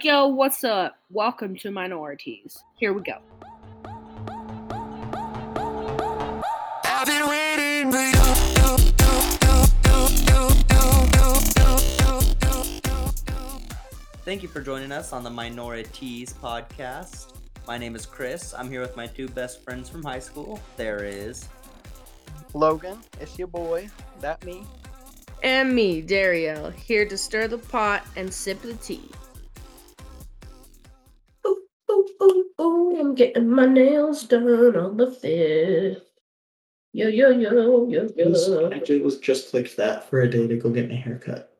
Yo, what's up? Welcome to Minorities. Here we go. I've been waiting for you. Thank you for joining us on the Minorities podcast. My name is Chris. I'm here with my two best friends from high school. There is Logan, it's your boy. That me. And me, Dario, here to stir the pot and sip the tea. Ooh, ooh, I'm getting my nails done on the fifth. Yo, yo, yo, yo, It was, yo. actually, was just like that for a day to go get my hair cut.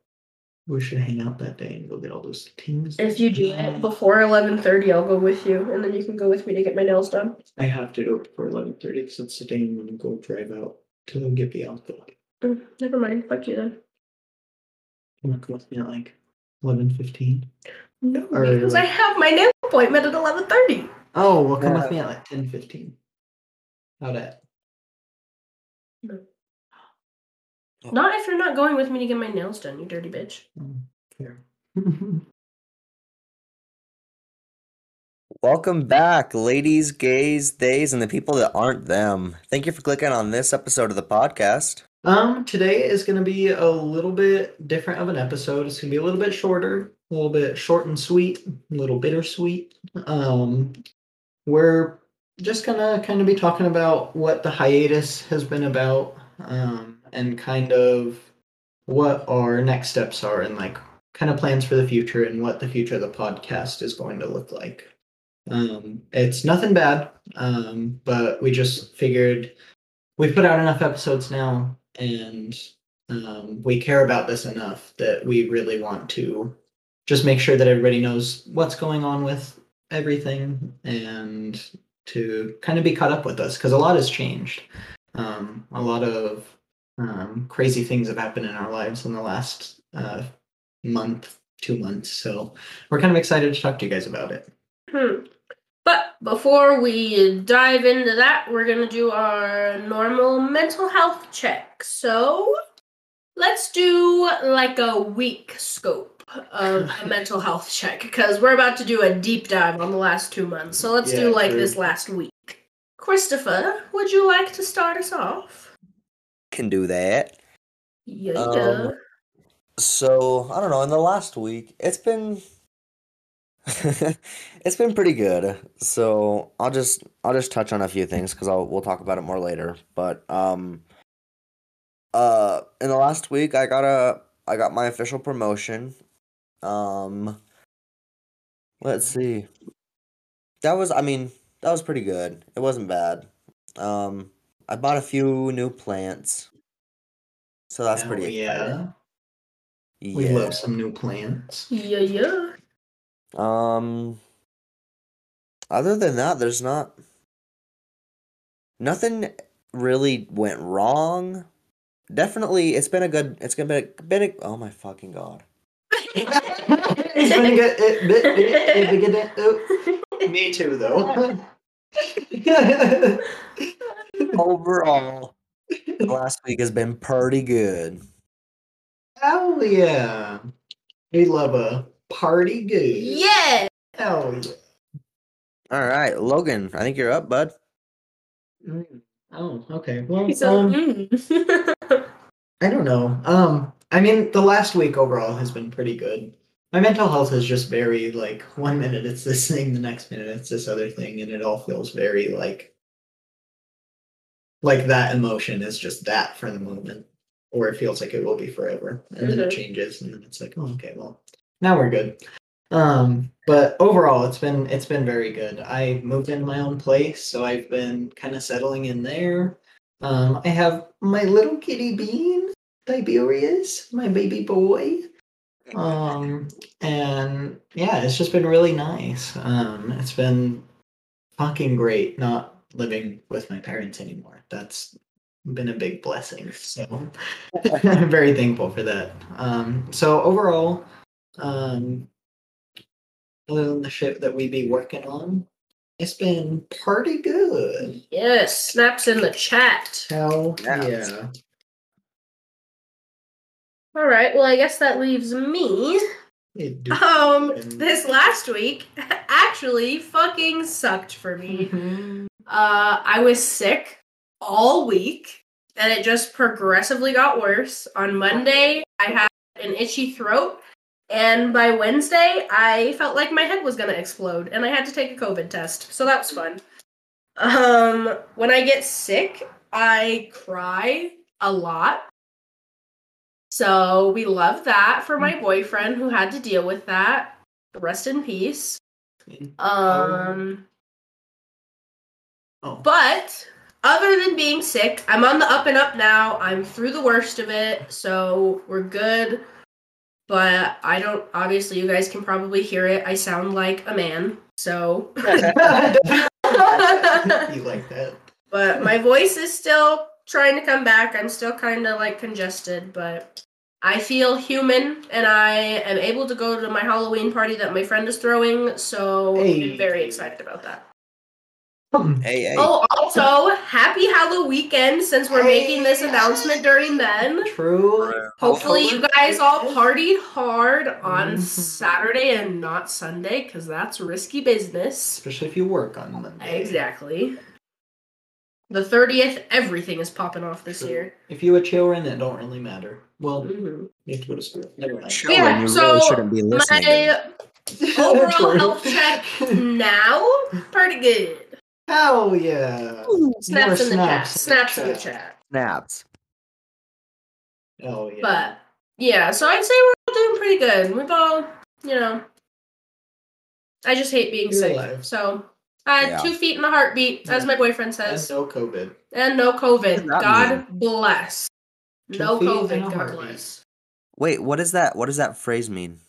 We should hang out that day and go get all those things. If you do it before 11.30, I'll go with you, and then you can go with me to get my nails done. I have to do it before eleven thirty because it's the day I'm gonna go drive out to get Bianca. Mm, never mind, fuck you then. You wanna come with me at like eleven fifteen? No, Or, because I have my nail appointment at 11.30. Oh, well, come Yeah. with me at like ten fifteen. How that? Not if you're not going with me to get my nails done, you dirty bitch. Oh, fair. Welcome back, ladies, gays, theys, and the people that aren't them. Thank you for clicking on this episode of the podcast. Um, today is gonna be a little bit different of an episode. It's gonna be a little bit shorter, a little bit short and sweet, a little bittersweet. Um, we're just gonna kind of be talking about what the hiatus has been about, um, and kind of what our next steps are, and like kind of plans for the future, and what the future of the podcast is going to look like. Um, it's nothing bad, um, but we just figured we've put out enough episodes now and um, we care about this enough that we really want to just make sure that everybody knows what's going on with everything and to kind of be caught up with us because a lot has changed um, a lot of um, crazy things have happened in our lives in the last uh, month two months so we're kind of excited to talk to you guys about it Hmm. But before we dive into that, we're going to do our normal mental health check. So let's do like a week scope of a mental health check because we're about to do a deep dive on the last two months. So let's do like true. this last week. Christopher, would you like to start us off? Can do that. Yeah. Um, So I don't know. In the last week, it's been it's been pretty good. So I'll just I'll just touch on a few things because I'll we'll talk about it more later. But um, uh, in the last week, I got a I got my official promotion. Um, let's see. That was I mean that was pretty good. It wasn't bad. Um, I bought a few new plants. So that's Hell pretty exciting. yeah we Yeah. love some new plants yeah, yeah. Um, other than that, there's not nothing really went wrong. Definitely, it's been a good. It's gonna be a, been a, oh my fucking god. It's been good. It- it- it- it- it- it- oh, Me too, though. Overall, the last week has been pretty good. Hell yeah! We love a party good. Yeah. Hell yeah! All right, Logan, I think you're up, bud. Mm, Oh, okay. Well, He um, mm. I don't know. Um, I mean, the last week overall has been pretty good. My mental health is just very like one minute it's this thing, the next minute it's this other thing, and it all feels very like like that emotion is just that for the moment, or it feels like it will be forever, and then it Mhm. changes, and then it's like, oh, okay, well, now we're good. Um, but overall, it's been it's been very good. I moved into my own place, so I've been kind of settling in there. Um, I have my little kitty bean, Tiberius, my baby boy. Um, and yeah, it's just been really nice. Um, it's been fucking great not living with my parents anymore. That's been a big blessing. So I'm very thankful for that. Um, so overall, um, other than the shit that we be working on, it's been pretty good. yes, snaps in the chat. Hell Yeah. yeah. All right. Well, I guess that leaves me. Um, this last week actually fucking sucked for me. Mhm. Uh, I was sick all week, and it just progressively got worse. On Monday, I had an itchy throat, and by Wednesday, I felt like my head was gonna explode, and I had to take a COVID test. So that was fun. Um, when I get sick, I cry a lot. So we love that for my boyfriend who had to deal with that. Rest in peace. Um, Oh, but other than being sick, I'm on the up and up now. I'm through the worst of it, so we're good. But I don't. Obviously, you guys can probably hear it. I sound like a man, so. you like that? but my voice is still trying to come back. I'm still kind of like congested, but I feel human and I am able to go to my Halloween party that my friend is throwing. So Hey. I'm very excited about that. Hey, hey. Oh, also, happy Halloween weekend since we're making this Hey. announcement during then. True. Hopefully, you guys all partied hard on Mhm. Saturday and not Sunday because that's risky business. Especially if you work on Monday. Exactly. The 30th, everything is popping off this True. year. If you a children, it don't really matter. Well, Mhm. you have to go to school. Never mind. Children, Yeah, you so really shouldn't be listening. to My overall health check now, pretty good. Hell yeah. Snaps in the chat. snaps Snaps in the chat. snaps. Oh yeah. But yeah, so I'd say we're all doing pretty good. We've all, you know, I just hate being You're sick. alive. So I had Yeah. two feet in a heartbeat, as Yeah. my boyfriend says. and says, no COVID. and no COVID. does that God bless. Two no COVID. God heartbeat. bless. Wait, what is that? What does that phrase mean?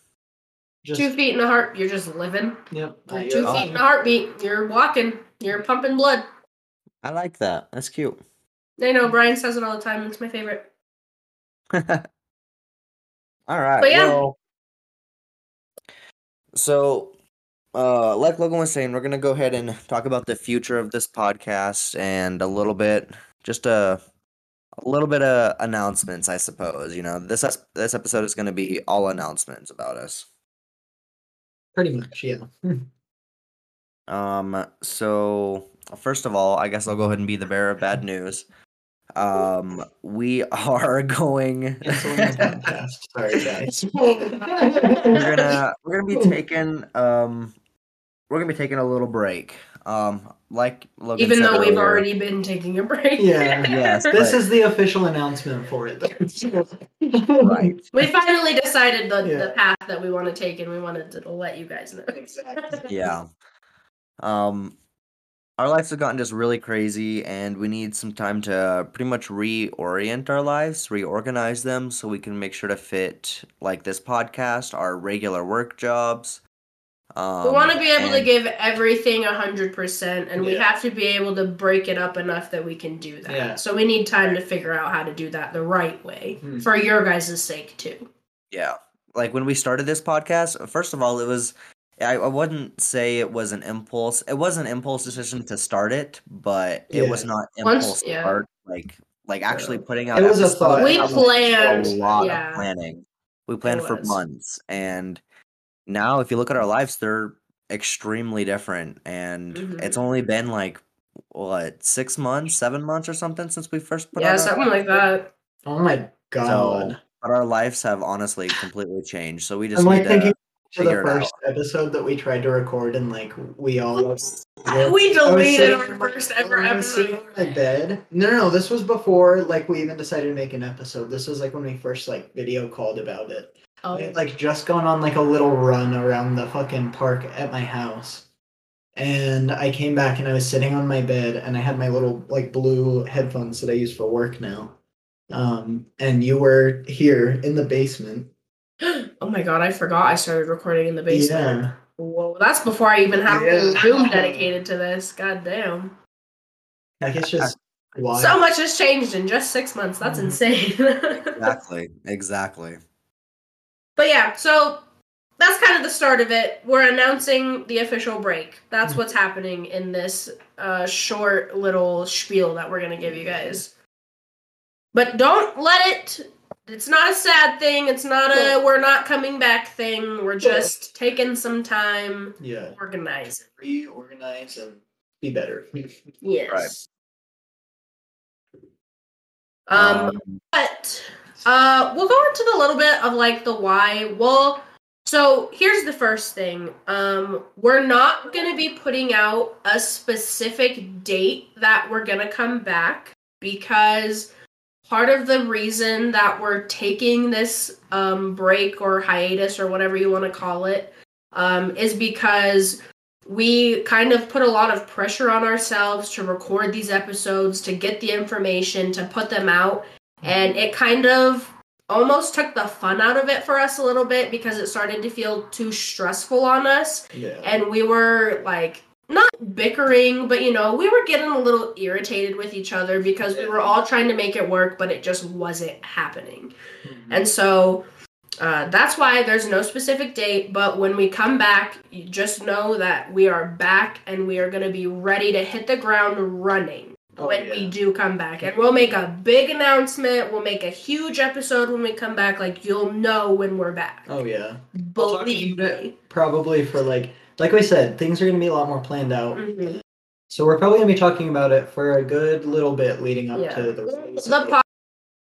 Just Two feet in a heart. You're just living. Yep. You're two uh, feet in a heartbeat. You're walking. You're pumping blood. I like that. That's cute. I know Brian says it all the time. It's my favorite. All right. But yeah. Well, so, uh, like Logan was saying, we're gonna go ahead and talk about the future of this podcast and a little bit, just a, a little bit of announcements, I suppose. You know, this this episode is gonna be all announcements about us. Pretty much, yeah. Um, so first of all, I guess I'll go ahead and be the bearer of bad news. Um, we are going. Cancel the podcast. Sorry, guys. we're gonna we're gonna be taking um we're gonna be taking a little break. Um, like Logan Even said though we've earlier- already been taking a break. Yeah. Yes, This but- is the official announcement for it. right. We finally decided the, Yeah. the path that we want to take, and we wanted to let you guys know. Exactly. Yeah. Um, our lives have gotten just really crazy, and we need some time to pretty much reorient our lives, reorganize them, so we can make sure to fit like this podcast, our regular work jobs. Um, we want to be able to give everything a hundred percent, and we have to be able to break it up enough that we can do that. Yeah. So we need time to figure out how to do that the right way Hmm. for your guys' sake too. Yeah. Like when we started this podcast, first of all, it was I, I wouldn't say it was an impulse. It was an impulse decision to start it, but it was Yeah. not Once- impulse yeah. start like like actually putting out It was a episodes, thought. We planned, a lot yeah. of planning. We planned for months and now if you look at our lives they're extremely different and it's Mhm. only been like what, 6 months, 7 months or something since we first put yeah, out a- something like that. Oh my god. but our lives have honestly completely changed. So we just I'm like need thinking to to the figure it out. first episode that we tried to record and like we all We deleted our first ever I was sitting episode. in my bed. No, no, no, this was before like we even decided to make an episode. This was like when we first like video called about it. Oh, I had like just gone on like a little run around the fucking park at my house. And I came back and I was sitting on my bed and I had my little like blue headphones that I use for work now. Um and you were here in the basement. oh my god, I forgot I started recording in the basement. Yeah. Whoa, that's before I even had a Yeah. whole room dedicated to this. God damn. Like it's just wild. So much has changed in just six months. That's Mhm. insane. Exactly. Exactly. But yeah, so that's kind of the start of it. We're announcing the official break. That's what's happening in this uh, short little spiel that we're gonna give you guys. But don't let it it's not a sad thing. It's not a we're not coming back thing. We're just taking some time Yeah. organizing. Reorganize and be better. Yes. Um, Um, but uh we'll go into the little bit of like the why. Well, so here's the first thing. Um we're not to be putting out a specific date that we're to come back because part of the reason that we're taking this um break or hiatus or whatever you want to call it um is because we kind of put a lot of pressure on ourselves to record these episodes, to get the information, to put them out. And it kind of almost took the fun out of it for us a little bit because it started to feel too stressful on us. Yeah. And we were like, not bickering, but you know, we were getting a little irritated with each other because we were all trying to make it work, but it just wasn't happening. And so uh, that's why there's no specific date, but when we come back, you just know that we are back and we are going to be ready to hit the ground running Oh, when yeah. we do come back. And we'll make a big announcement. We'll make a huge episode when we come back. Like, you'll know when we're back. Oh yeah. Believe me. Probably for like like we said, things are gonna be a lot more planned out. Mhm. So we're probably gonna be talking about it for a good little bit leading up Yeah. to the release. The podcast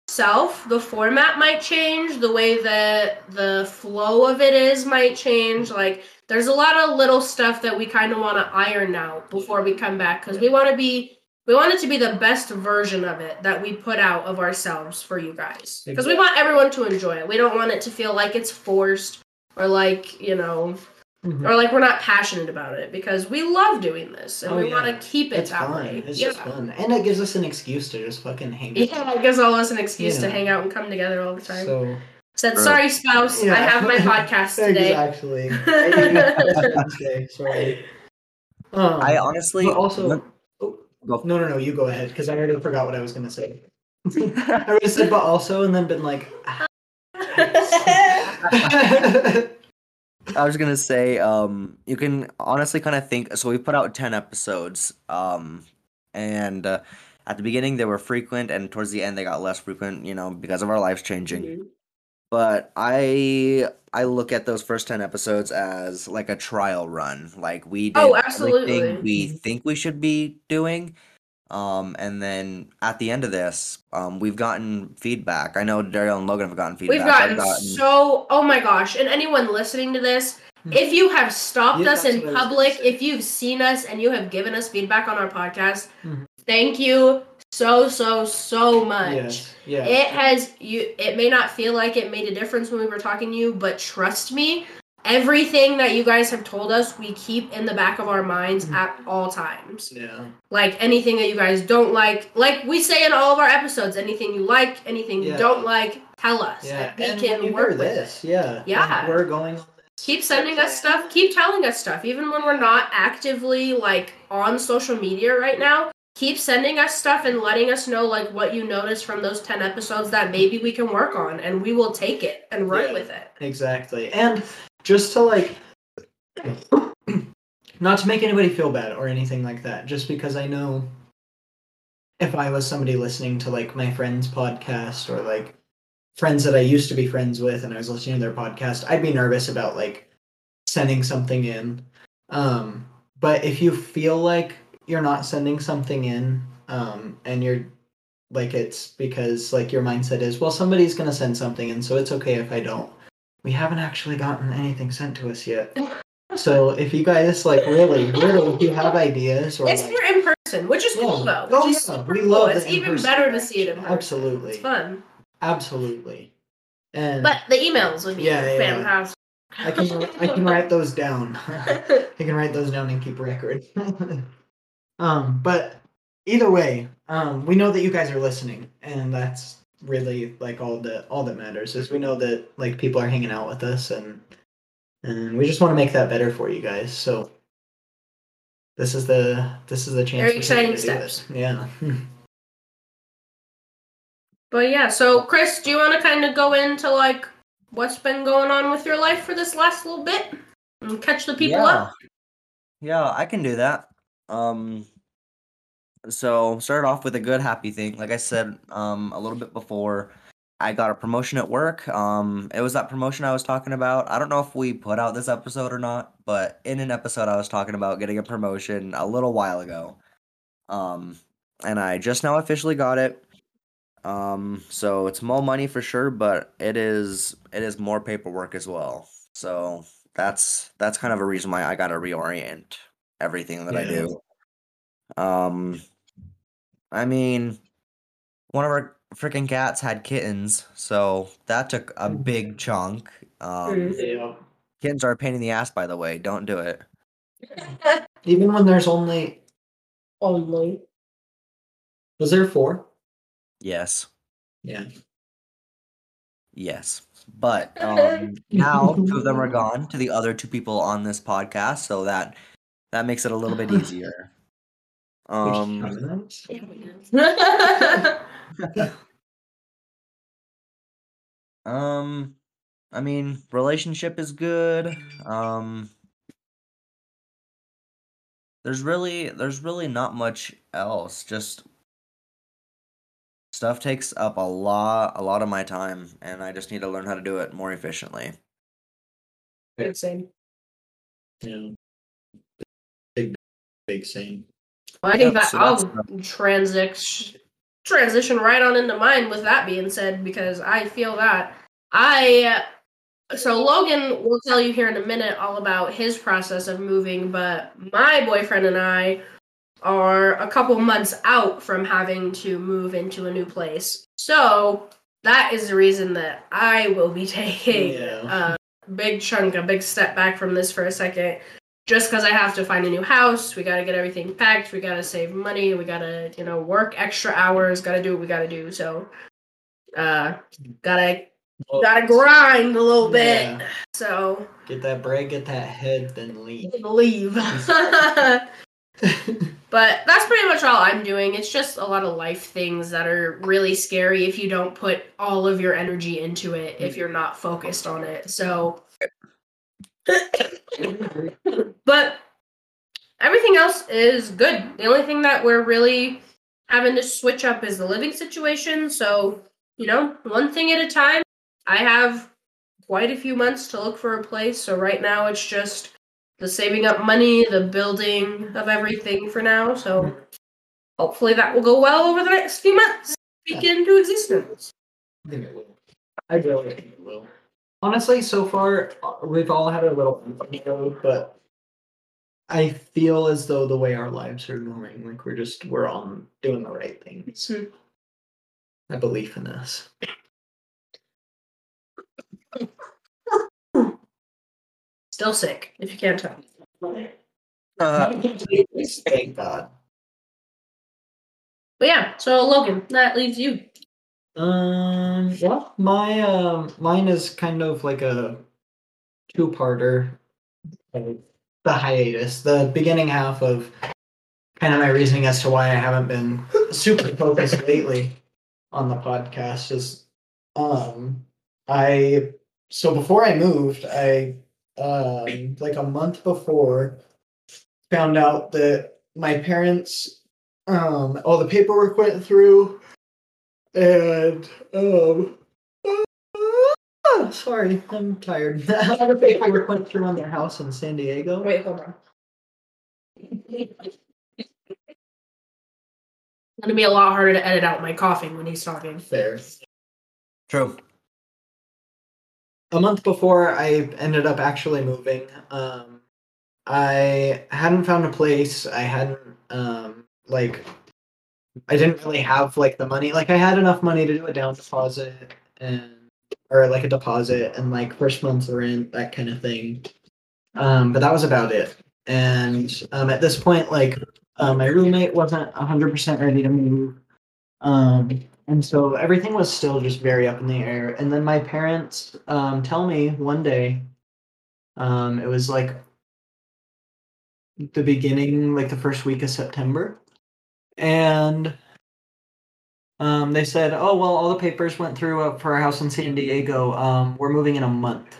itself, the format might change, the way that the flow of it is might change. Like there's a lot of little stuff that we kind of want to iron out before we come back because we want to be we want it to be the best version of it that we put out of ourselves for you guys because we want everyone to enjoy it. We don't want it to feel like it's forced or like you know Mhm. or like we're not passionate about it because we love doing this and Oh, we yeah. want to keep it it's that fun. way. It's yeah. just fun. And it gives us an excuse to just fucking hang out. Yeah, it gives all of us an excuse to hang out and come together all the time. So Said, True. sorry, spouse, Yeah. I have my podcast today. Exactly. okay, sorry. Um, I honestly but also went- Go. no no no you go ahead because I already forgot what I was gonna say. I already said but also and then been like ah. I was gonna say, um, you can honestly kind of think. So we put out ten episodes, um, and uh, at the beginning they were frequent, and towards the end they got less frequent. You know, because of our lives changing. Mhm. But I I look at those first ten episodes as like a trial run. Like we did Oh, everything we think we should be doing. Um, and then at the end of this, um, we've gotten feedback. I know Daryl and Logan have gotten feedback. We've I've gotten, so, oh my gosh. And anyone listening to this, Hmm. if you have stopped Yeah, us in what I was gonna public, if you've seen us and you have given us feedback on our podcast, Mhm. thank you so, so, so much. yes, yeah. It has you it may not feel like it made a difference when we were talking to you, but trust me, everything that you guys have told us, we keep in the back of our minds Mhm. at all times. yeah. Like anything that you guys don't like, like we say in all of our episodes, anything you like, anything you don't like, tell us. Yeah, and we and can work with this, it. yeah, Yeah. when we're going. Keep sending us stuff, keep telling us stuff, even when we're not actively like on social media right now. Keep sending us stuff and letting us know like what you noticed from those 10 episodes that maybe we can work on and we will take it and run Yeah. with it. Exactly, and just to like, not to make anybody feel bad or anything like that, just because I know if I was somebody listening to like my friend's podcast or like friends that I used to be friends with and I was listening to their podcast, I'd be nervous about like sending something in. Um, but if you feel like you're not sending something in, um, and you're like it's because like your mindset is, well, somebody's gonna send something in, so it's okay if I don't. We haven't actually gotten anything sent to us yet. So if you guys like really, really, if you have ideas or It's like, here in person, which is cool Yeah. though. Oh, yeah. We cool. love It's even in-person better to see it in person. Absolutely. It's fun. absolutely, and But the emails would be Yeah, yeah, yeah. fantastic. I can I can write those down. I can write those down and keep record. Um, but either way, um, we know that you guys are listening, and that's really like all that all that matters is we know that like people are hanging out with us, and and we just want to make that better for you guys. So this is the this is the chance. Very exciting to steps. Yeah. But yeah, so Chris, do you want to kind of go into like what's been going on with your life for this last little bit and catch the people yeah. up? Yeah, I can do that. Um so started off with a good happy thing. Like I said um a little bit before, I got a promotion at work. Um, it was that promotion I was talking about. I don't know if we put out this episode or not, but in an episode I was talking about getting a promotion a little while ago. Um, and I just now officially got it. Um, so it's more money for sure, but it is it is more paperwork as well. So that's that's kind of a reason why I got to reorient everything that I do. Um, I mean, one of our freaking cats had kittens, so that took a big chunk. Um, Mm. Yeah. kittens are a pain in the ass, by the way. Don't do it. Even when there's only Only. was there four? Yes, Yeah. yes. But um, now two of them are gone to the other two people on this podcast, so that that makes it a little bit easier. Um, um, I mean, relationship is good. Um, there's really there's really not much else. Just stuff takes up a lot a lot of my time, and I just need to learn how to do it more efficiently. Insane. Yeah. Big, scene. Well, I think Yep, that so I'll that's transition transition right on into mine with that being said because I feel that I so Logan will tell you here in a minute all about his process of moving, but my boyfriend and I are a couple months out from having to move into a new place. So that is the reason that I will be taking Yeah. a big chunk, a big step back from this for a second just because I have to find a new house, we got to get everything packed, we got to save money, we got to, you know, work extra hours, got to do what we got to do. So, uh, gotta gotta grind a little bit. Yeah. So, Get that bread, get that head, then leave. leave. but that's pretty much all I'm doing. It's just a lot of life things that are really scary if you don't put all of your energy into it, if you're not focused on it. So, but everything else is good. The only thing that we're really having to switch up is the living situation. So, you know, one thing at a time. I have quite a few months to look for a place. So, right now, it's just the saving up money, the building of everything for now. So, hopefully, that will go well over the next few months. Speak into existence. I think it will. I really think it will. Honestly, so far uh, we've all had a little road, but I feel as though the way our lives are going, like we're just we're on doing the right things. Hmm. I believe in this. Still sick, if you can't tell. Uh, Thank God. But yeah, so Logan, that leaves you. Um, well, my um, mine is kind of like a two-parter. The hiatus, the beginning half of kind of my reasoning as to why I haven't been super focused lately on the podcast is, um, I so before I moved, I um like a month before found out that my parents um all the paperwork went through and um sorry i'm tired all the paperwork went through on their house in san diego Wait, hold on. It's gonna be a lot harder to edit out my coughing when he's talking. fair true. a month before I ended up actually moving, um, I hadn't found a place. I hadn't um, like I didn't really have like the money. Like I had enough money to do a down deposit and or like a deposit and like first month's rent, that kind of thing. Um, but that was about it. And um, at this point, like uh, my roommate wasn't hundred percent ready to move. Um, and so everything was still just very up in the air. And then my parents um, tell me one day, um, it was like the beginning, like the first week of September, and um, they said, "Oh well, all the papers went through uh, for our house in San Diego. Um, we're moving in a month.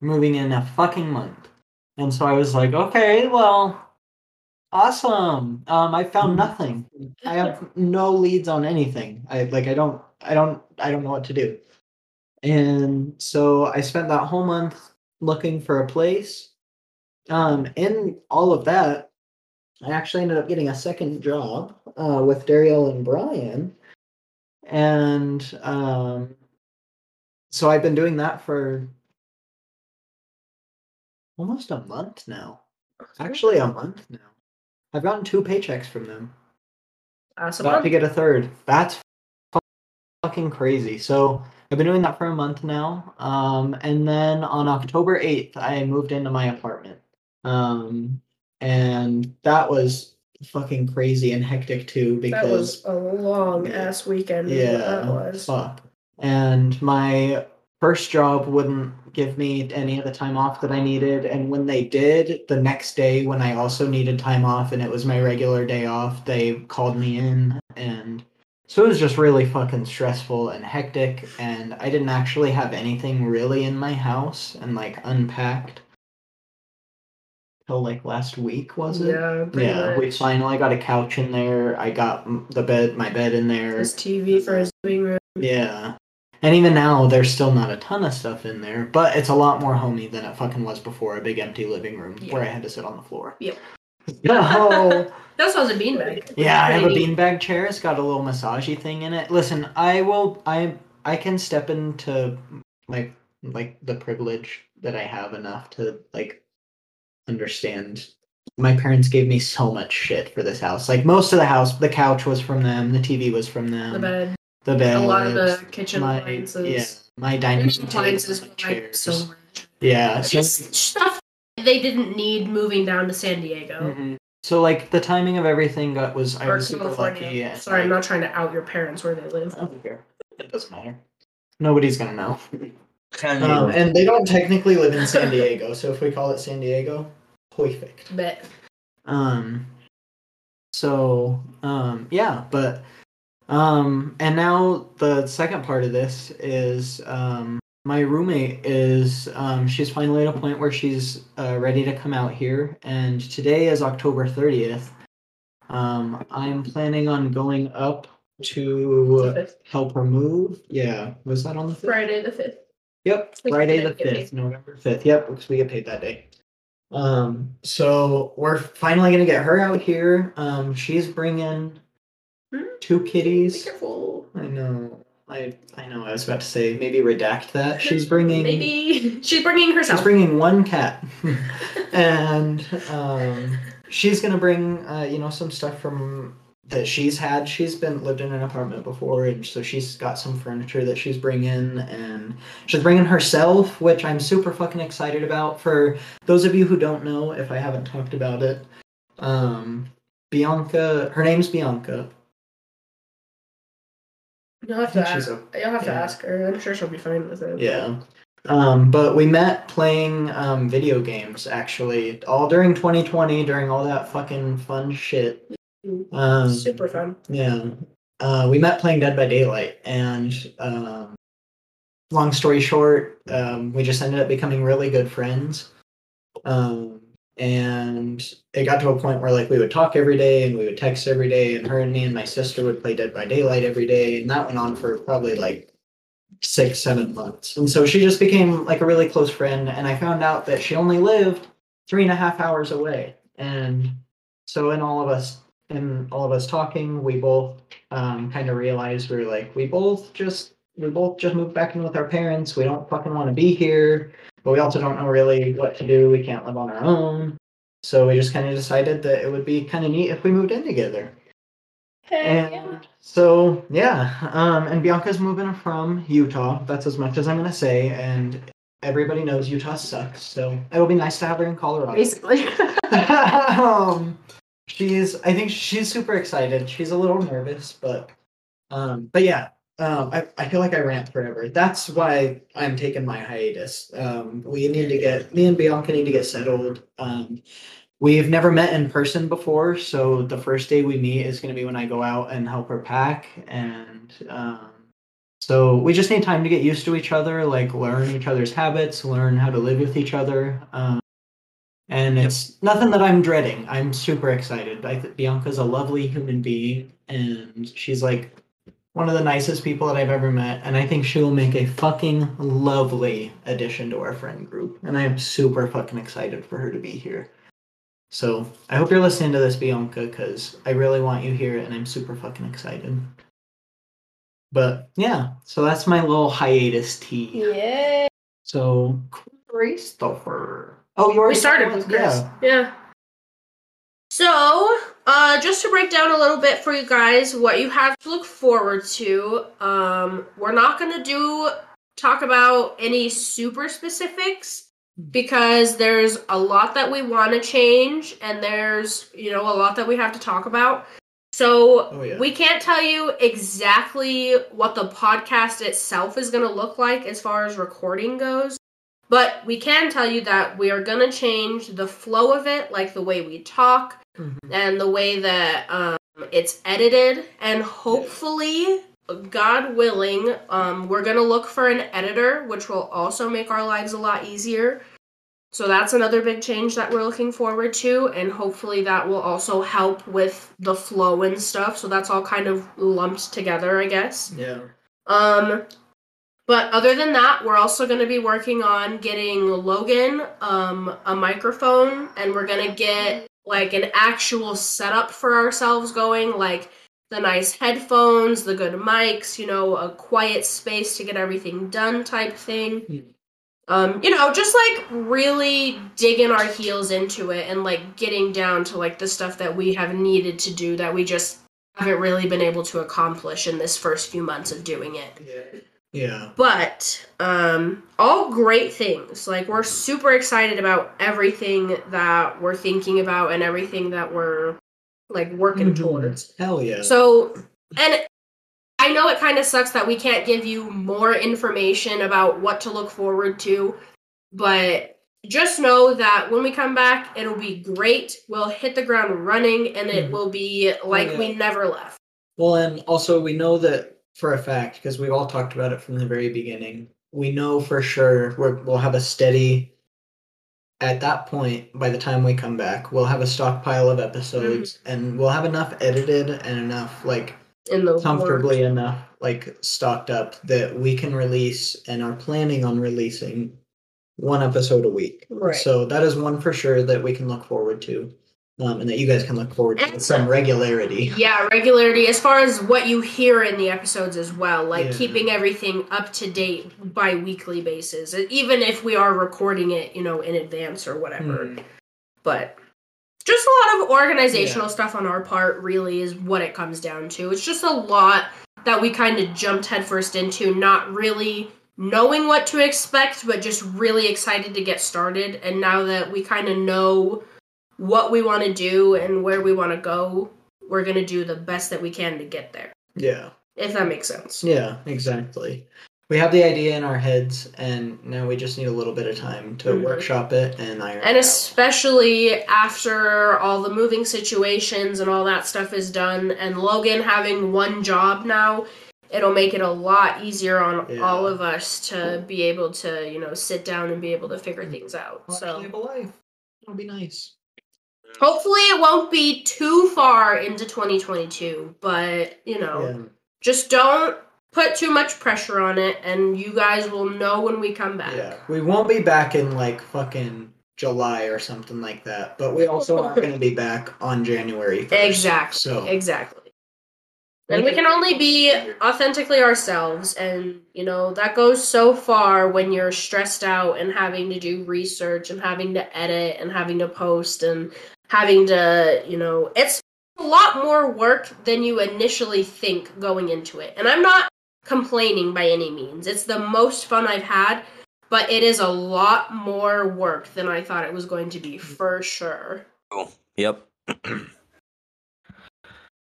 Moving in a fucking month." And so I was like, "Okay, well." Awesome. Um, I found nothing. I have no leads on anything. I like I don't I don't I don't know what to do. And so I spent that whole month looking for a place. Um, in all of that, I actually ended up getting a second job uh, with Dariel and Brian. And um, so I've been doing that for almost a month now. Actually, a month now. I've gotten two paychecks from them. Awesome. About to get a third. That's fucking crazy. So I've been doing that for a month now. Um, and then on October 8th, I moved into my apartment. Um, and that was fucking crazy and hectic too because That was a long ass weekend. yeah, that was. fuck. And my first job wouldn't give me any of the time off that I needed. And when they did, the next day when I also needed time off and it was my regular day off, they called me in and so it was just really fucking stressful and hectic and I didn't actually have anything really in my house and like unpacked till like last week was it? Yeah, Yeah, we finally got a couch in there. I got the bed, my bed in there. His TV for his living room. Yeah. And even now, there's still not a ton of stuff in there, but it's a lot more homey than it fucking was before a big empty living room where I had to sit on the floor. Yep. No. That has a beanbag. yeah, I have a beanbag chair. It's got a little massagey thing in it. Listen, I will. I I can step into like like the privilege that I have enough to like understand. My parents gave me so much shit for this house. Like most of the house, the couch was from them, the TV was from them, The bed. the bed, A lot of the kitchen my appliances. yeah, my dining room appliances table, chairs. so much. yeah. So, Just stuff they didn't need moving down to San Diego. Mhm. so like the timing of everything got was I Or was super California. lucky. And, Sorry, I'm not trying to out your parents where they live. I don't care. It doesn't matter. Nobody's gonna know. Um, and they don't technically live in San Diego, so if we call it San Diego, perfect. Bet. Um, so um, yeah, but um, and now the second part of this is um, my roommate is um, she's finally at a point where she's uh, ready to come out here, and today is October thirtieth. Um, I'm planning on going up to help her move. Yeah, was that on the fifth? Friday the fifth. Yep, Friday the fifth, November fifth. Yep, because we get paid that day. Um, so we're finally gonna get her out here. Um, she's bringing Hmm? two Be kitties. careful. I know. I I know. I was about to say maybe redact that. She's bringing. Maybe she's bringing herself. She's bringing one cat, and um, she's gonna bring uh, you know some stuff from that she's had. She's been lived in an apartment before, and so she's got some furniture that she's bringing, and she's bringing herself, which I'm super fucking excited about. For those of you who don't know, if I haven't talked about it, um, Bianca, her name's Bianca. You'll have to ask. a- You'll have to ask her. I'm sure she'll be fine with it. Yeah. Um, but we met playing um, video games actually all during 2020 during all that fucking fun shit. Um, Super fun. Yeah. Uh, we met playing Dead by Daylight, and um, long story short, um, we just ended up becoming really good friends. Um, and it got to a point where like we would talk every day and we would text every day, and her and me and my sister would play Dead by Daylight every day, and that went on for probably like six, seven months. And so she just became like a really close friend, and I found out that she only lived three and a half hours away, and so in all of us in all of us talking, we both um, kind of realized we were like, we both just we both just moved back in with our parents. We don't fucking want to be here, but we also don't know really what to do. We can't live on our own. So we just kind of decided that it would be kind of neat if we moved in together. And so yeah, um, and Bianca's moving from Utah. That's as much as I'm gonna say. And everybody knows Utah sucks. So it will be nice to have her in Colorado. Basically. um, she's I think she's super excited. She's a little nervous, but um, but yeah. Um, I, I feel like I rant forever. That's why I'm taking my hiatus. Um, we need to get me and Bianca need to get settled. Um, we've never met in person before, so the first day we meet is going to be when I go out and help her pack, and um, so we just need time to get used to each other, like learn each other's habits, learn how to live with each other. Um, and it's nothing that I'm dreading. I'm super excited. I think Bianca's a lovely human being, and she's like one of the nicest people that I've ever met, and I think she will make a fucking lovely addition to our friend group. And I am super fucking excited for her to be here. So I hope you're listening to this, Bianca, because I really want you here, and I'm super fucking excited. But yeah, so that's my little hiatus tea. Yeah. So Christopher. Oh, you We already started with Chris. Yeah. Yeah. So, uh, just to break down a little bit for you guys, what you have to look forward to. Um, we're not gonna do talk about any super specifics because there's a lot that we want to change, and there's you know a lot that we have to talk about. So Oh, yeah. we can't tell you exactly what the podcast itself is going to look like as far as recording goes. But we can tell you that we are going to change the flow of it, like the way we talk Mhm. and the way that um, it's edited. And hopefully, God willing, um, we're going to look for an editor, which will also make our lives a lot easier. So that's another big change that we're looking forward to, and hopefully that will also help with the flow and stuff. So that's all kind of lumped together, I guess. Yeah. Um, but other than that, we're also going to be working on getting Logan um, a microphone, and we're going to get like an actual setup for ourselves going, like the nice headphones, the good mics, you know, a quiet space to get everything done type thing. Hmm. Um, you know, just like really digging our heels into it and like getting down to like the stuff that we have needed to do that we just haven't really been able to accomplish in this first few months of doing it. Yeah. Yeah. But um all great things. Like we're super excited about everything that we're thinking about and everything that we're like working Mhm. towards. Hell yeah. So, and I know it kind of sucks that we can't give you more information about what to look forward to, but just know that when we come back, it'll be great. We'll hit the ground running and it Mhm. will be like yeah. we never left. Well, and also we know that for a fact because we've all talked about it from the very beginning. We know for sure we're, we'll have a steady. At that point, by the time we come back, we'll have a stockpile of episodes, mm-hmm. and we'll have enough edited and enough like In the comfortably enough like stocked up that we can release and are planning on releasing one episode a week. Right. So that is one for sure that we can look forward to, um, and that you guys can look forward to with some regularity. Yeah, regularity as far as what you hear in the episodes as well, like Yeah. keeping everything up to date by weekly basis, even if we are recording it, you know, in advance or whatever. Mm. But just a lot of organizational Yeah. stuff on our part, really, is what it comes down to. It's just a lot that we kind of jumped headfirst into, not really knowing what to expect, but just really excited to get started. And now that we kind of know what we want to do and where we want to go, we're going to do the best that we can to get there. Yeah. If that makes sense. Yeah, exactly. We have the idea in our heads, and now we just need a little bit of time to Mhm. workshop it and iron And it out. especially after all the moving situations and all that stuff is done, and Logan having one job now, it'll make it a lot easier on Yeah. all of us to be able to, you know, sit down and be able to figure things out. Well, So actually have a life. That'll be nice. Hopefully it won't be too far into 2022, but you know, Yeah. just don't put too much pressure on it, and you guys will know when we come back. Yeah, we won't be back in like fucking July or something like that, but we also aren't going to be back on January 1st. Exactly. So Exactly. And we can only be authentically ourselves, and you know that goes so far when you're stressed out and having to do research and having to edit and having to post and having to, you know, it's a lot more work than you initially think going into it. And I'm not complaining by any means. It's the most fun I've had, but it is a lot more work than I thought it was going to be for sure. Yep.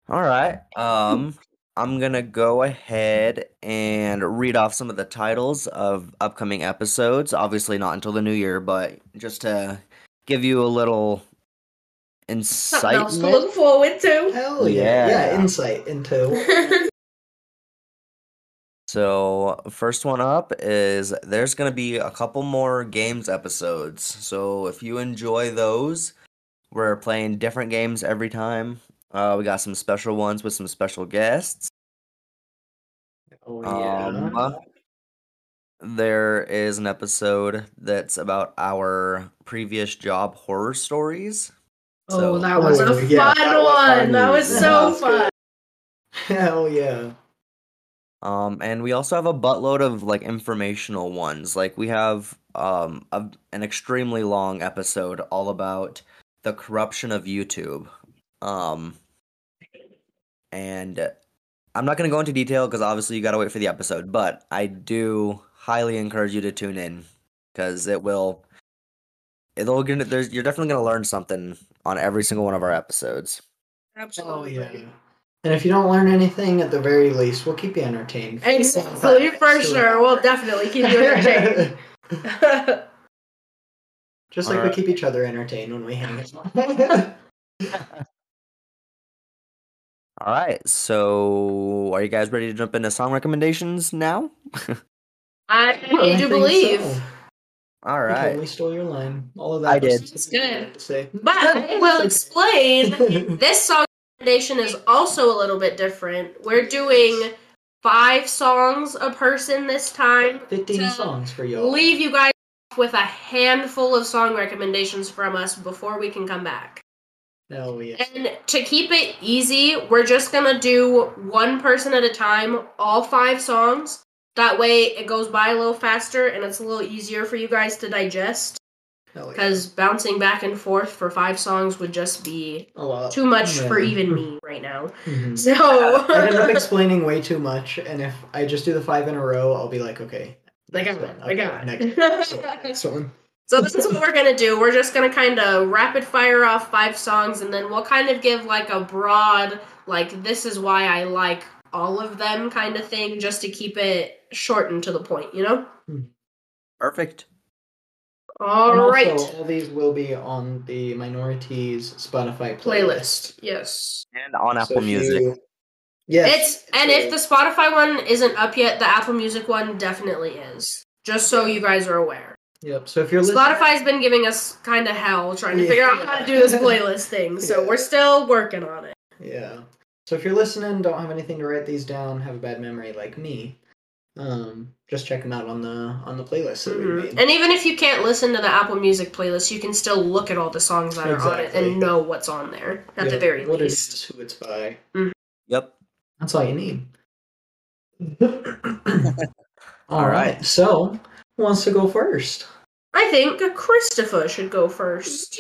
All right. Um, I'm gonna go ahead and read off some of the titles of upcoming episodes. Obviously, not until the new year, but just to give you a little Something else to look forward to. hell yeah. Yeah. Yeah, insight into So, first one up is there's going to be a couple more games episodes. So, if you enjoy those, we're playing different games every time. Uh, we got some special ones with some special guests. Oh yeah. Um, there is an episode that's about our previous job horror stories. Oh, that was Oh, a yeah, fun that was one. fun. That was so fun. Hell yeah. Um, and we also have a buttload of like informational ones. Like we have um a, an extremely long episode all about the corruption of YouTube. Um, and I'm not gonna go into detail because obviously you gotta wait for the episode. But I do highly encourage you to tune in because it will. It'll gonna there's you're definitely gonna learn something on every single one of our episodes. Oh Absolutely. yeah. And if you don't learn anything, at the very least, we'll keep you entertained. Exactly, for sure. We'll definitely keep you entertained. Just like we keep each other entertained when we hang out. All right, so are you guys ready to jump into song recommendations now? I I do believe. so. All I totally stole your line. All of that. I did. It's good. to say. But I will explain this song recommendation is also a little bit different. We're doing five songs a person this time. 15 songs for y'all. Leave you guys with a handful of song recommendations from us before we can come back. Hell yeah. And to keep it easy, we're just gonna do one person at a time, all five songs. That way it goes by a little faster and it's a little easier for you guys to digest. Hell yeah. Because bouncing back and forth for five songs would just be A lot. too much for even me right now. Mhm. So I end up explaining way too much, and if I just do the five in a row, I'll be like, okay. I got it. one, I got it. next one. So this is what we're gonna do. We're just gonna kind of rapid fire off five songs, and then we'll kind of give like a broad, like this is why I like all of them kind of thing, just to keep it short and to the point. You know. Hmm. Perfect. All And right. Also, all these will be on the minorities Spotify playlist. Playlist. Yes. And on Apple if Music. you- Yes. It's and if the Spotify one isn't up yet, the Apple Music one definitely is. Just so you guys are aware. Yep. So if you're listening, Spotify's been giving us kind of hell trying to Yeah. figure out how to do this playlist thing, so Yeah. we're still working on it. Yeah. So if you're listening, don't have anything to write these down, have a bad memory like me, um, just check them out on the on the playlist that we Mhm. made. And even if you can't listen to the Apple Music playlist, you can still look at all the songs that are on it and know what's on there at the very what least. is, who it's by. Yep. That's all you need. all All right. right. So who wants to go first? I think Christopher should go first.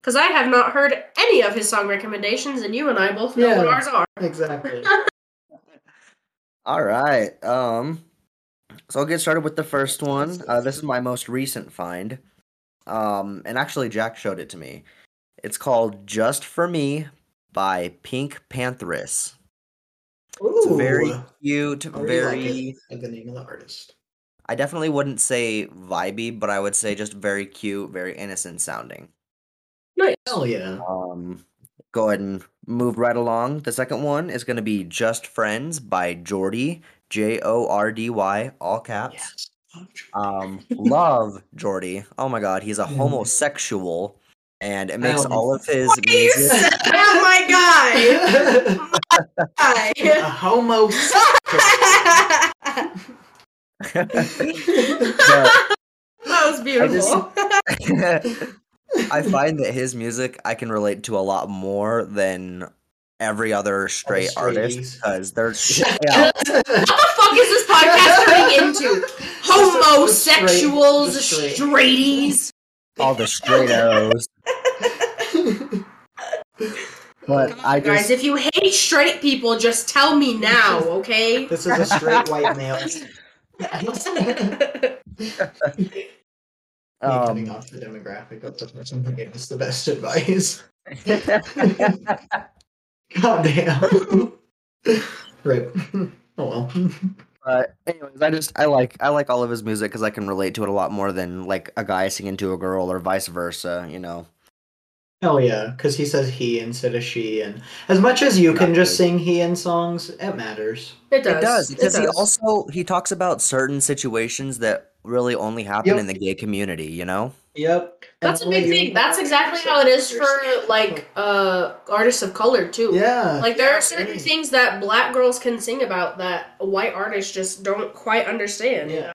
Because I have not heard any of his song recommendations, and you and I both know what ours are. Exactly. All right. Um so I'll get started with the first one. Uh, this is my most recent find. Um and actually Jack showed it to me. It's called Just for Me by Pink Pantheress. It's Ooh, very cute, very like the name of the artist. I definitely wouldn't say vibey, but I would say just very cute, very innocent sounding. Nice. Hell yeah. Um, go ahead and move right along. The second one is going to be Just Friends by Jordy, J O R D Y, all caps. Yes. Um, love Jordy. Oh my god, he's a homosexual, and it makes all of his What are you music. Oh my a guy! homo. But that was beautiful. I find that his music I can relate to a lot more than every other straight artist because they're yeah, what the fuck is this podcast turning into? Homosexuals, Just straight. straighties. all the straight arrows. But I Guys, just if you hate straight people, just tell me now, okay? This is a straight white male. Me cutting um, off the demographic of the person who gave us the best advice. God damn. Rip. Oh well. But anyways, I just I like I like all of his music because I can relate to it a lot more than like a guy singing to a girl or vice versa. You know. Hell yeah, because he says he instead of she, and as much as you can just sing he in songs, it matters. It does. It does because he does. also he talks about certain situations that really only happen Yep. in the gay community. You know. Yep. That's a big thing. That's exactly how it is for like uh artists of color too. Yeah. Like there Yeah, are certain right. things that black girls can sing about that white artists just don't quite understand. Yeah.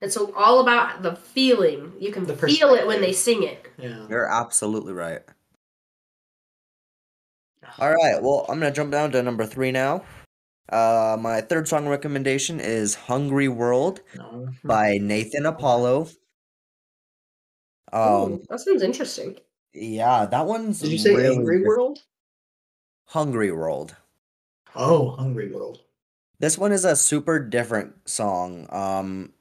It's all about the feeling. You can The feel it when they sing it. Yeah. You're absolutely right. All right, well, I'm gonna jump down to number three now. Uh, my third song recommendation is "Hungry World" No. by Nathan Apollo. Um, Ooh, that sounds interesting. yeah, that one's Did you say really Angry. World? Hungry World. Oh, Hungry World. This one is a super different song. Um,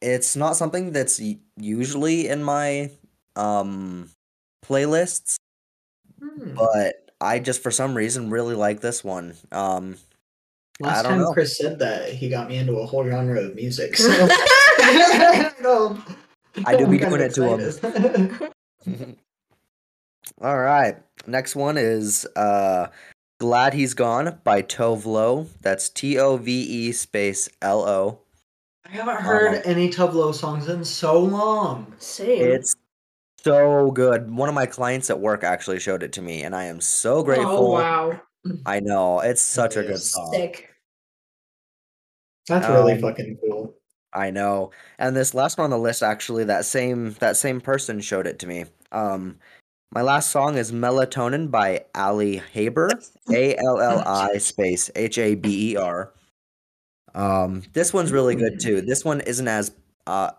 it's not something that's usually in my um playlists, Hmm. but I just for some reason really like this one. Um, Last don't time know. Chris said that, he got me into a whole genre of music. So I don't- I do be doing it to him. All right. Next one is uh Glad He's Gone by Tove Lo. That's T O V E space L O. I haven't heard any Tove Lo songs in so long. Same. It's so good. One of my clients at work actually showed it to me and I am so grateful. Oh wow. I know. It's such a good song. Sick. That's really Um, fucking cool. I know. And this last one on the list actually that same that same person showed it to me. Um my last song is Melatonin by Alli Haber. A L L I space H A B E R. Um this one's really good too. This one isn't as uh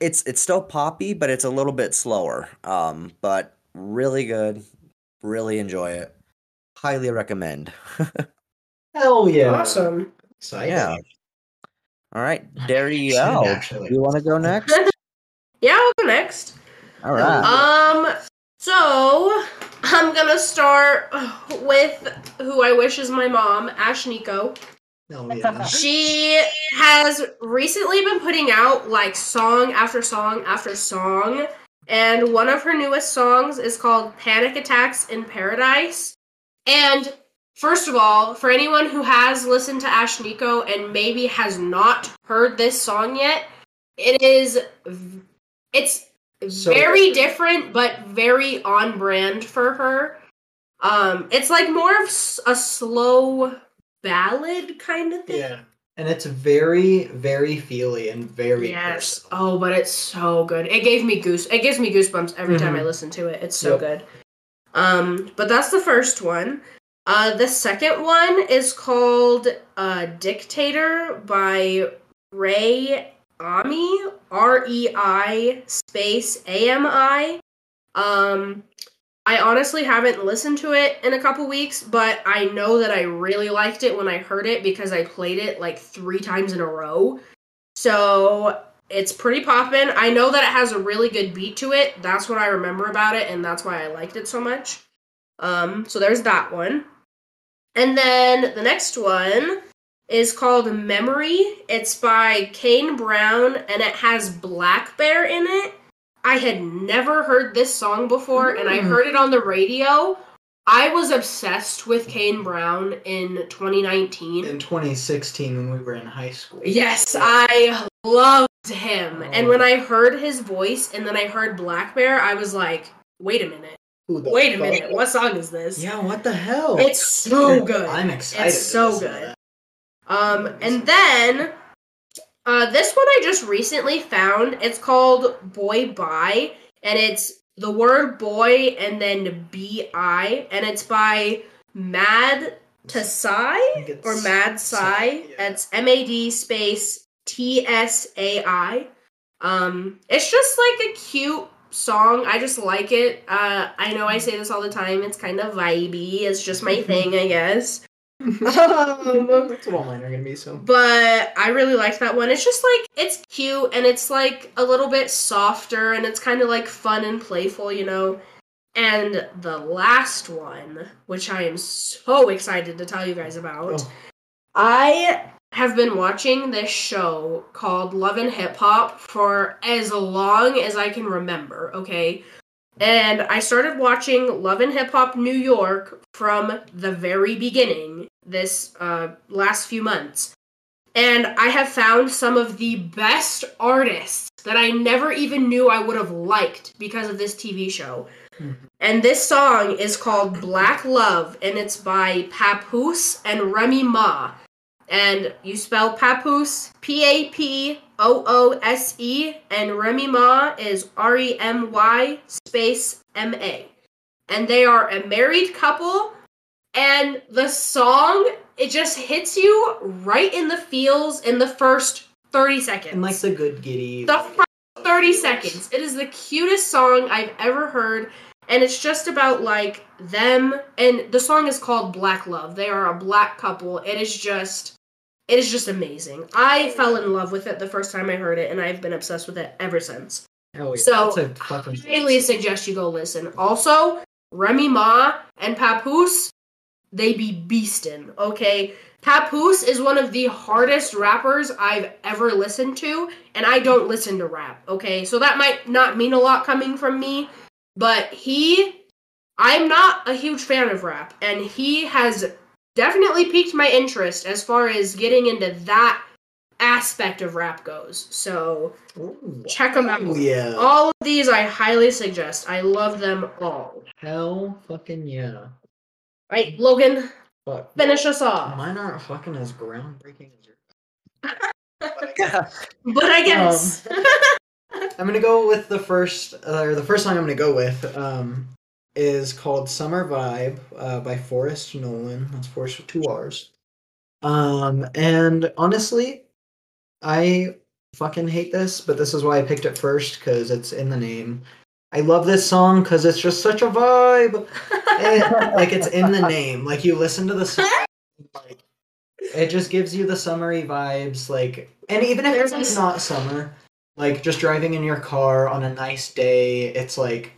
it's it's still poppy, but it's a little bit slower. Um but really good. Really enjoy it. Highly recommend. Hell yeah. Awesome. Exciting. Yeah. All right, Excited, Darielle. actually. You want to go next? Yeah, I'll go next. All right. Um, so I'm gonna start with who I wish is my mom, Ashnikko. Hell yeah. She has recently been putting out like song after song after song, and one of her newest songs is called Panic Attacks in Paradise. And first of all, for anyone who has listened to Ashnikko and maybe has not heard this song yet, it is it's So very different but very on brand for her. Um it's like more of a slow ballad kind of thing. Yeah. And it's very, very feely and very Yes. personal. Oh, but it's so good. It gave me goose. It gives me goosebumps every time I Mhm. listen to it. It's so Yep. good. Um, but that's the first one. Uh, the second one is called uh, "Dictator" by Rei Ami. R E I space A M I. Um, I honestly haven't listened to it in a couple weeks, but I know that I really liked it when I heard it because I played it like three times in a row. So it's pretty poppin'. I know that it has a really good beat to it. That's what I remember about it, and that's why I liked it so much. Um, so there's that one. And then the next one is called Memory. It's by Kane Brown, and it has blackbear in it. I had never heard this song before, and I Mm. heard it on the radio. I was obsessed with Kane Brown in 2019. In 2016 when we were in high school. Yes, I loved him. And Oh. when I heard his voice and then I heard blackbear, I was like, wait a minute. Who the Wait a minute. What song is this? Yeah, what the hell? It's so good. I'm excited. It's so good. Um, and then uh, this one I just recently found. It's called Boy Bi, and it's the word boy and then B I, and it's by Mad Tasai or Mad Sai. It's M A D space T S A I. Um, it's just like a cute song. I just like it. Uh, I know I say this all the time. It's kind of vibey. It's just my thing, I guess. Um, That's what all mine are gonna be. So but I really liked that one. It's just like it's cute and it's like a little bit softer and it's kind of like fun and playful, you know. And the last one, which I am so excited to tell you guys about, Oh. I have been watching this show called Love and Hip Hop for as long as I can remember, okay? And I started watching Love and Hip Hop New York from the very beginning this uh, last few months. And I have found some of the best artists that I never even knew I would have liked because of this TV show. Mhm. And this song is called Black Love, and it's by Papoose and Remy Ma. And you spell Papoose P A P O O S E, and Remy Ma is R E M Y space M A. And they are a married couple, and the song it just hits you right in the feels in the first 30 seconds. And like the good giddy. The first 30 seconds. It is the cutest song I've ever heard. And it's just about like them. And the song is called Black Love. They are a black couple. It is just. It is just amazing. I fell in love with it the first time I heard it, and I've been obsessed with it ever since. Hell yeah, So, fucking Highly suggest you go listen. Also, Remy Ma and Papoose, they be beastin', okay? Papoose is one of the hardest rappers I've ever listened to, and I don't listen to rap, okay? So that might not mean a lot coming from me, but he I'm not a huge fan of rap, and he has definitely piqued my interest as far as getting into that aspect of rap goes. So Ooh. check them out. Yeah. All of these I highly suggest. I love them all. Hell fucking yeah. Right, Logan, Fuck. finish us off. Mine aren't fucking as groundbreaking as yours. But I guess. I'm gonna go with the first, uh, or the first song I'm gonna go with, um, is called "Summer Vibe" uh, by Forrest Nolan. That's Forrest with two R's. Um, and honestly, I fucking hate this, but this is why I picked it first because it's in the name. I love this song because it's just such a vibe. It- like it's in the name. Like you listen to the song, like it just gives you the summery vibes. Like, and even if it's not summer, like just driving in your car on a nice day, it's like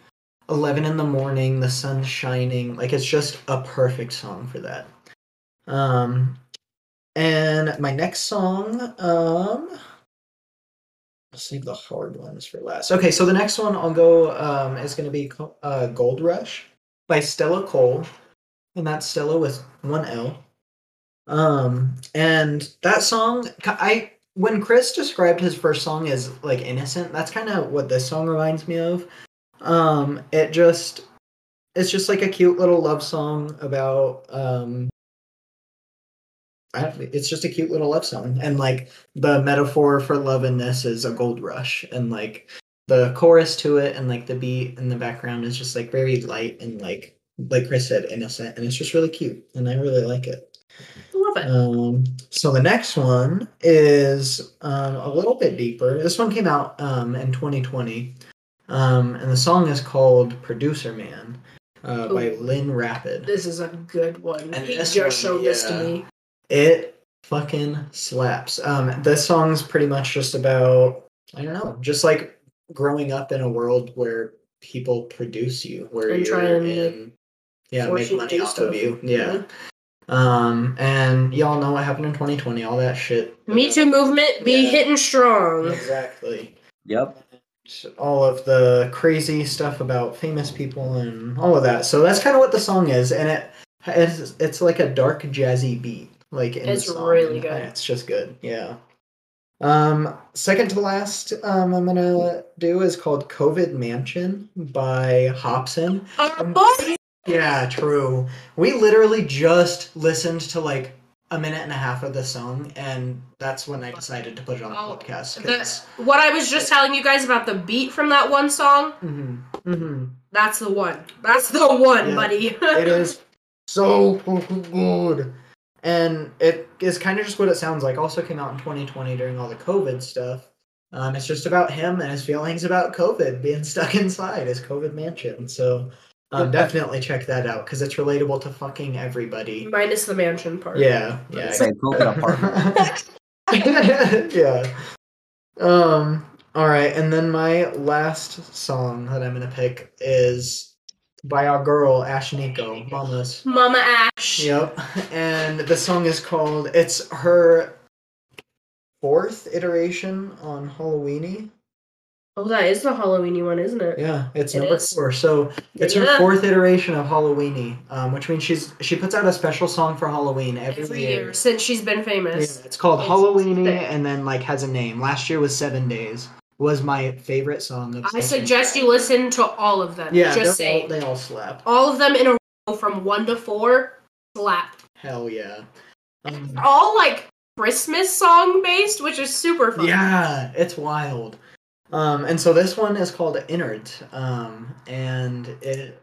eleven in the morning, the sun's shining. Like it's just a perfect song for that. Um, and my next song, um. I'll save the hard ones for last. Okay, so the next one I'll go um, is going to be uh, Gold Rush by Stella Cole, and that's Stella with one L. Um, and that song, I when Chris described his first song as like innocent, that's kind of what this song reminds me of. Um, it just, it's just like a cute little love song about um. I it's just a cute little love song, and like the metaphor for love in this is a gold rush, and like the chorus to it and like the beat in the background is just like very light and like like Chris said, innocent, and it's just really cute, and I really like it. I love it. Um, so the next one is um, a little bit deeper. This one came out um, in 2020, um, and the song is called "Producer Man" uh, by Ooh. Lyn Lapid. This is a good one. And he just one, showed this to me. It fucking slaps. Um, this song's pretty much just about I don't know, just like growing up in a world where people produce you, where And you're try and in, yeah, make money off stuff. of you, yeah. Mhm. Um, and y'all know what happened in 2020, all that shit. Me Too movement be Yeah. hitting strong. Exactly. Yep. All of the crazy stuff about famous people and all of that. So that's kind of what the song is, and it it's, it's like a dark jazzy beat. Like in It's song, really good. It's just good. Yeah. Um, second to last, um, I'm gonna do is called "COVID Mansion" by Hobson. Boy, Yeah, true. We literally just listened to like a minute and a half of the song, and that's when I decided to put it on the Oh, podcast. the- what I was just telling you guys about the beat from that one song, hmm hmm that's the one. That's the one, Yeah. buddy. it is so good, and it is kind of just what it sounds like. Also came out in 2020 during all the COVID stuff. Um, it's just about him and his feelings about COVID, being stuck inside his COVID mansion. So um, definitely check that out because it's relatable to fucking everybody. Minus the mansion part. Yeah, yeah. Say COVID apartment. yeah. Um. All right, and then my last song that I'm gonna pick is by our girl Ashnikko, Mamas. Mama Ash. Yep. And the song is called. It's her fourth iteration on Halloweenie. Oh, that is the Halloweenie one, isn't it? Yeah, it's It number is. four. So it's her fourth iteration of Halloweenie, um, which means she's she puts out a special song for Halloween every, Every year since she's been Yeah, famous. it's called It's Halloweenie, and then like has a name. Last year was Seven Days. Was my favorite song. Of I suggest you listen to all of them. Yeah, just they're all- they all slap. all of them in a row from one to four slap. Hell yeah. Um, All like Christmas song based, which is super fun. Yeah, it's wild. Um, and so this one is called Innards, um, and it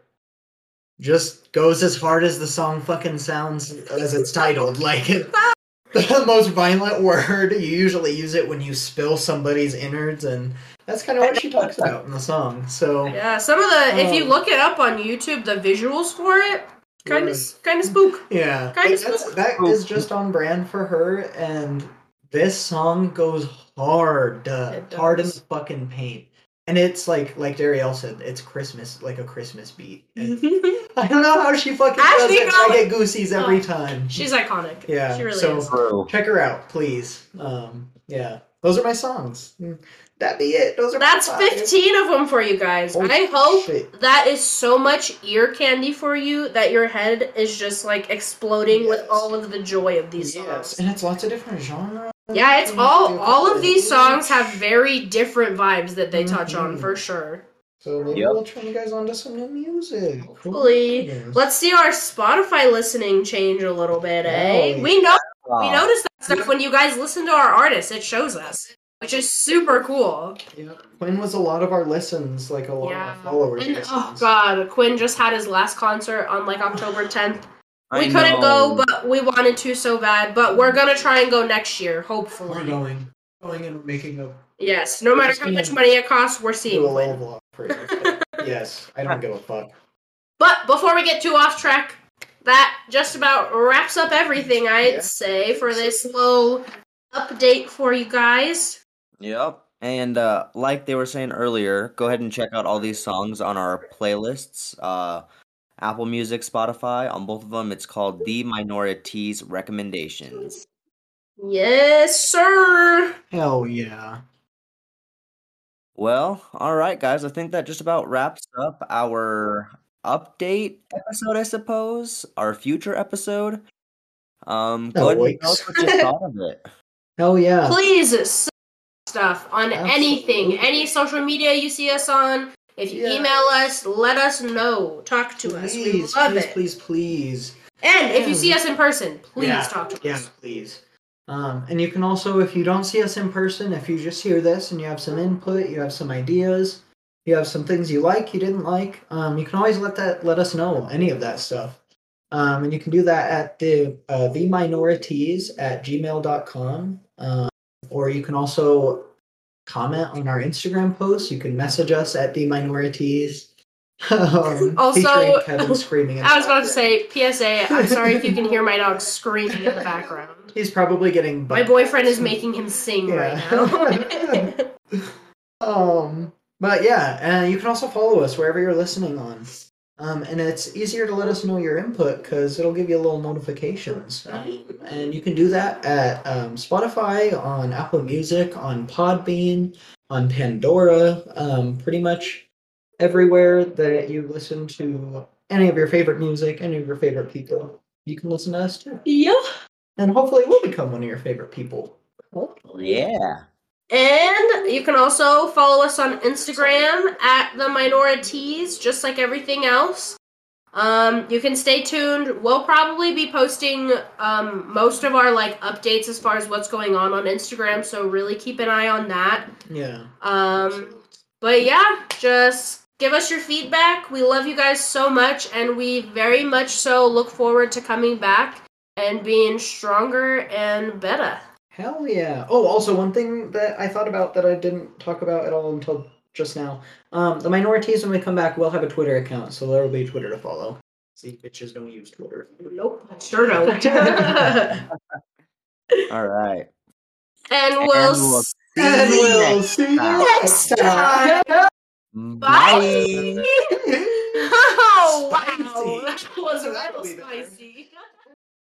just goes as hard as the song fucking sounds as it's titled. Like it, the most violent word. You usually use it when you spill somebody's innards, and that's kind of what she talks about in the song. So Yeah, some of the if you Um, look it up on YouTube, the visuals for it kind of kind of spook. Yeah, Kinda spook. that is just on brand for her, and this song goes hard, uh, It hard in the fucking paint, and it's like like Darielle said, it's Christmas, like a Christmas beat. I don't know how she fucking does it. but I get goosies every Oh. time. She's iconic. Yeah, she really so- is. Check her out, please. Um, yeah, those are my songs. Mm, That be it. Those are That's five. 15 of them for you guys. Holy I hope shit. that is so much ear candy for you that your head is just like exploding with all of the joy of these Yes, songs. and it's lots of different genres. Yeah, it's all all of these songs have very different vibes that they touch on Mhm. for sure. So maybe Yep. we'll turn you guys on to some new music. Hopefully. Yes. Let's see our Spotify listening change a little bit, eh? We know we Wow. notice that stuff when you guys listen to our artists, it shows us, which is super cool. Yeah. Quinn was a lot of our listens, like a lot Yeah. of our followers. And oh god, Quinn just had his last concert on like October 10th. We I couldn't go, but we wanted to so bad. But we're gonna try and go next year, hopefully. We're going, going and making a Yes, no matter how much money it costs, we're do seeing a little vlog for you. yes, I don't give a fuck. But before we get too off track, that just about wraps up everything I'd Yeah. say for this little update for you guys. Yep. And uh, like they were saying earlier, go ahead and check out all these songs on our playlists. Uh, Apple Music, Spotify. On both of them, it's called The Minorities Recommendations. Yes, sir. Hell yeah. Well, all right, guys. I think that just about wraps up our update episode, I suppose. Our future episode. Um, go ahead and tell us what you thought of it. Hell yeah. Please stuff on anything, any social media you see us on. If you Yes. email us, let us know. Talk to us. We Please, love please, it. please, please. And if you see us in person, please Yeah, talk to Yeah, us. please. Um, and you can also, if you don't see us in person, if you just hear this and you have some input, you have some ideas, you have some things you like, you didn't like, um, you can always let that let us know any of that stuff. Um, and you can do that at the uh, the minorities at gmail.com. Um, or you can also comment on our Instagram posts. You can message us at the minorities. um, Also- Kevin screaming. I was about to say, PSA, I'm sorry if you can hear my dog screaming in the background. He's probably getting My boyfriend is making him sing Yeah. right now. Um, but yeah, and you can also follow us wherever you're listening on. Um, and it's easier to let us know your input because it'll give you a little notifications. Um, and you can do that at um, Spotify, on Apple Music, on Podbean, on Pandora, um, pretty much everywhere that you listen to any of your favorite music, any of your favorite people. You can listen to us too. yeah. And hopefully we'll become one of your favorite people. Yeah. And you can also follow us on Instagram at the minorities, just like everything else. Um, you can stay tuned. We'll probably be posting um, most of our like updates as far as what's going on on Instagram, so really keep an eye on that. Yeah. Um, but yeah, just give us your feedback. We love you guys so much, and we very much so look forward to coming back and being stronger and better. Hell yeah. Oh, also one thing that I thought about that I didn't talk about at all until just now. Um, the minorities when we come back will have a Twitter account, so there will be Twitter to follow. See, bitches don't use Twitter. Nope, sure don't. and All right. we'll. And we'll see And you we'll next see you time. next time. Bye. oh wow, that was That'll real spicy.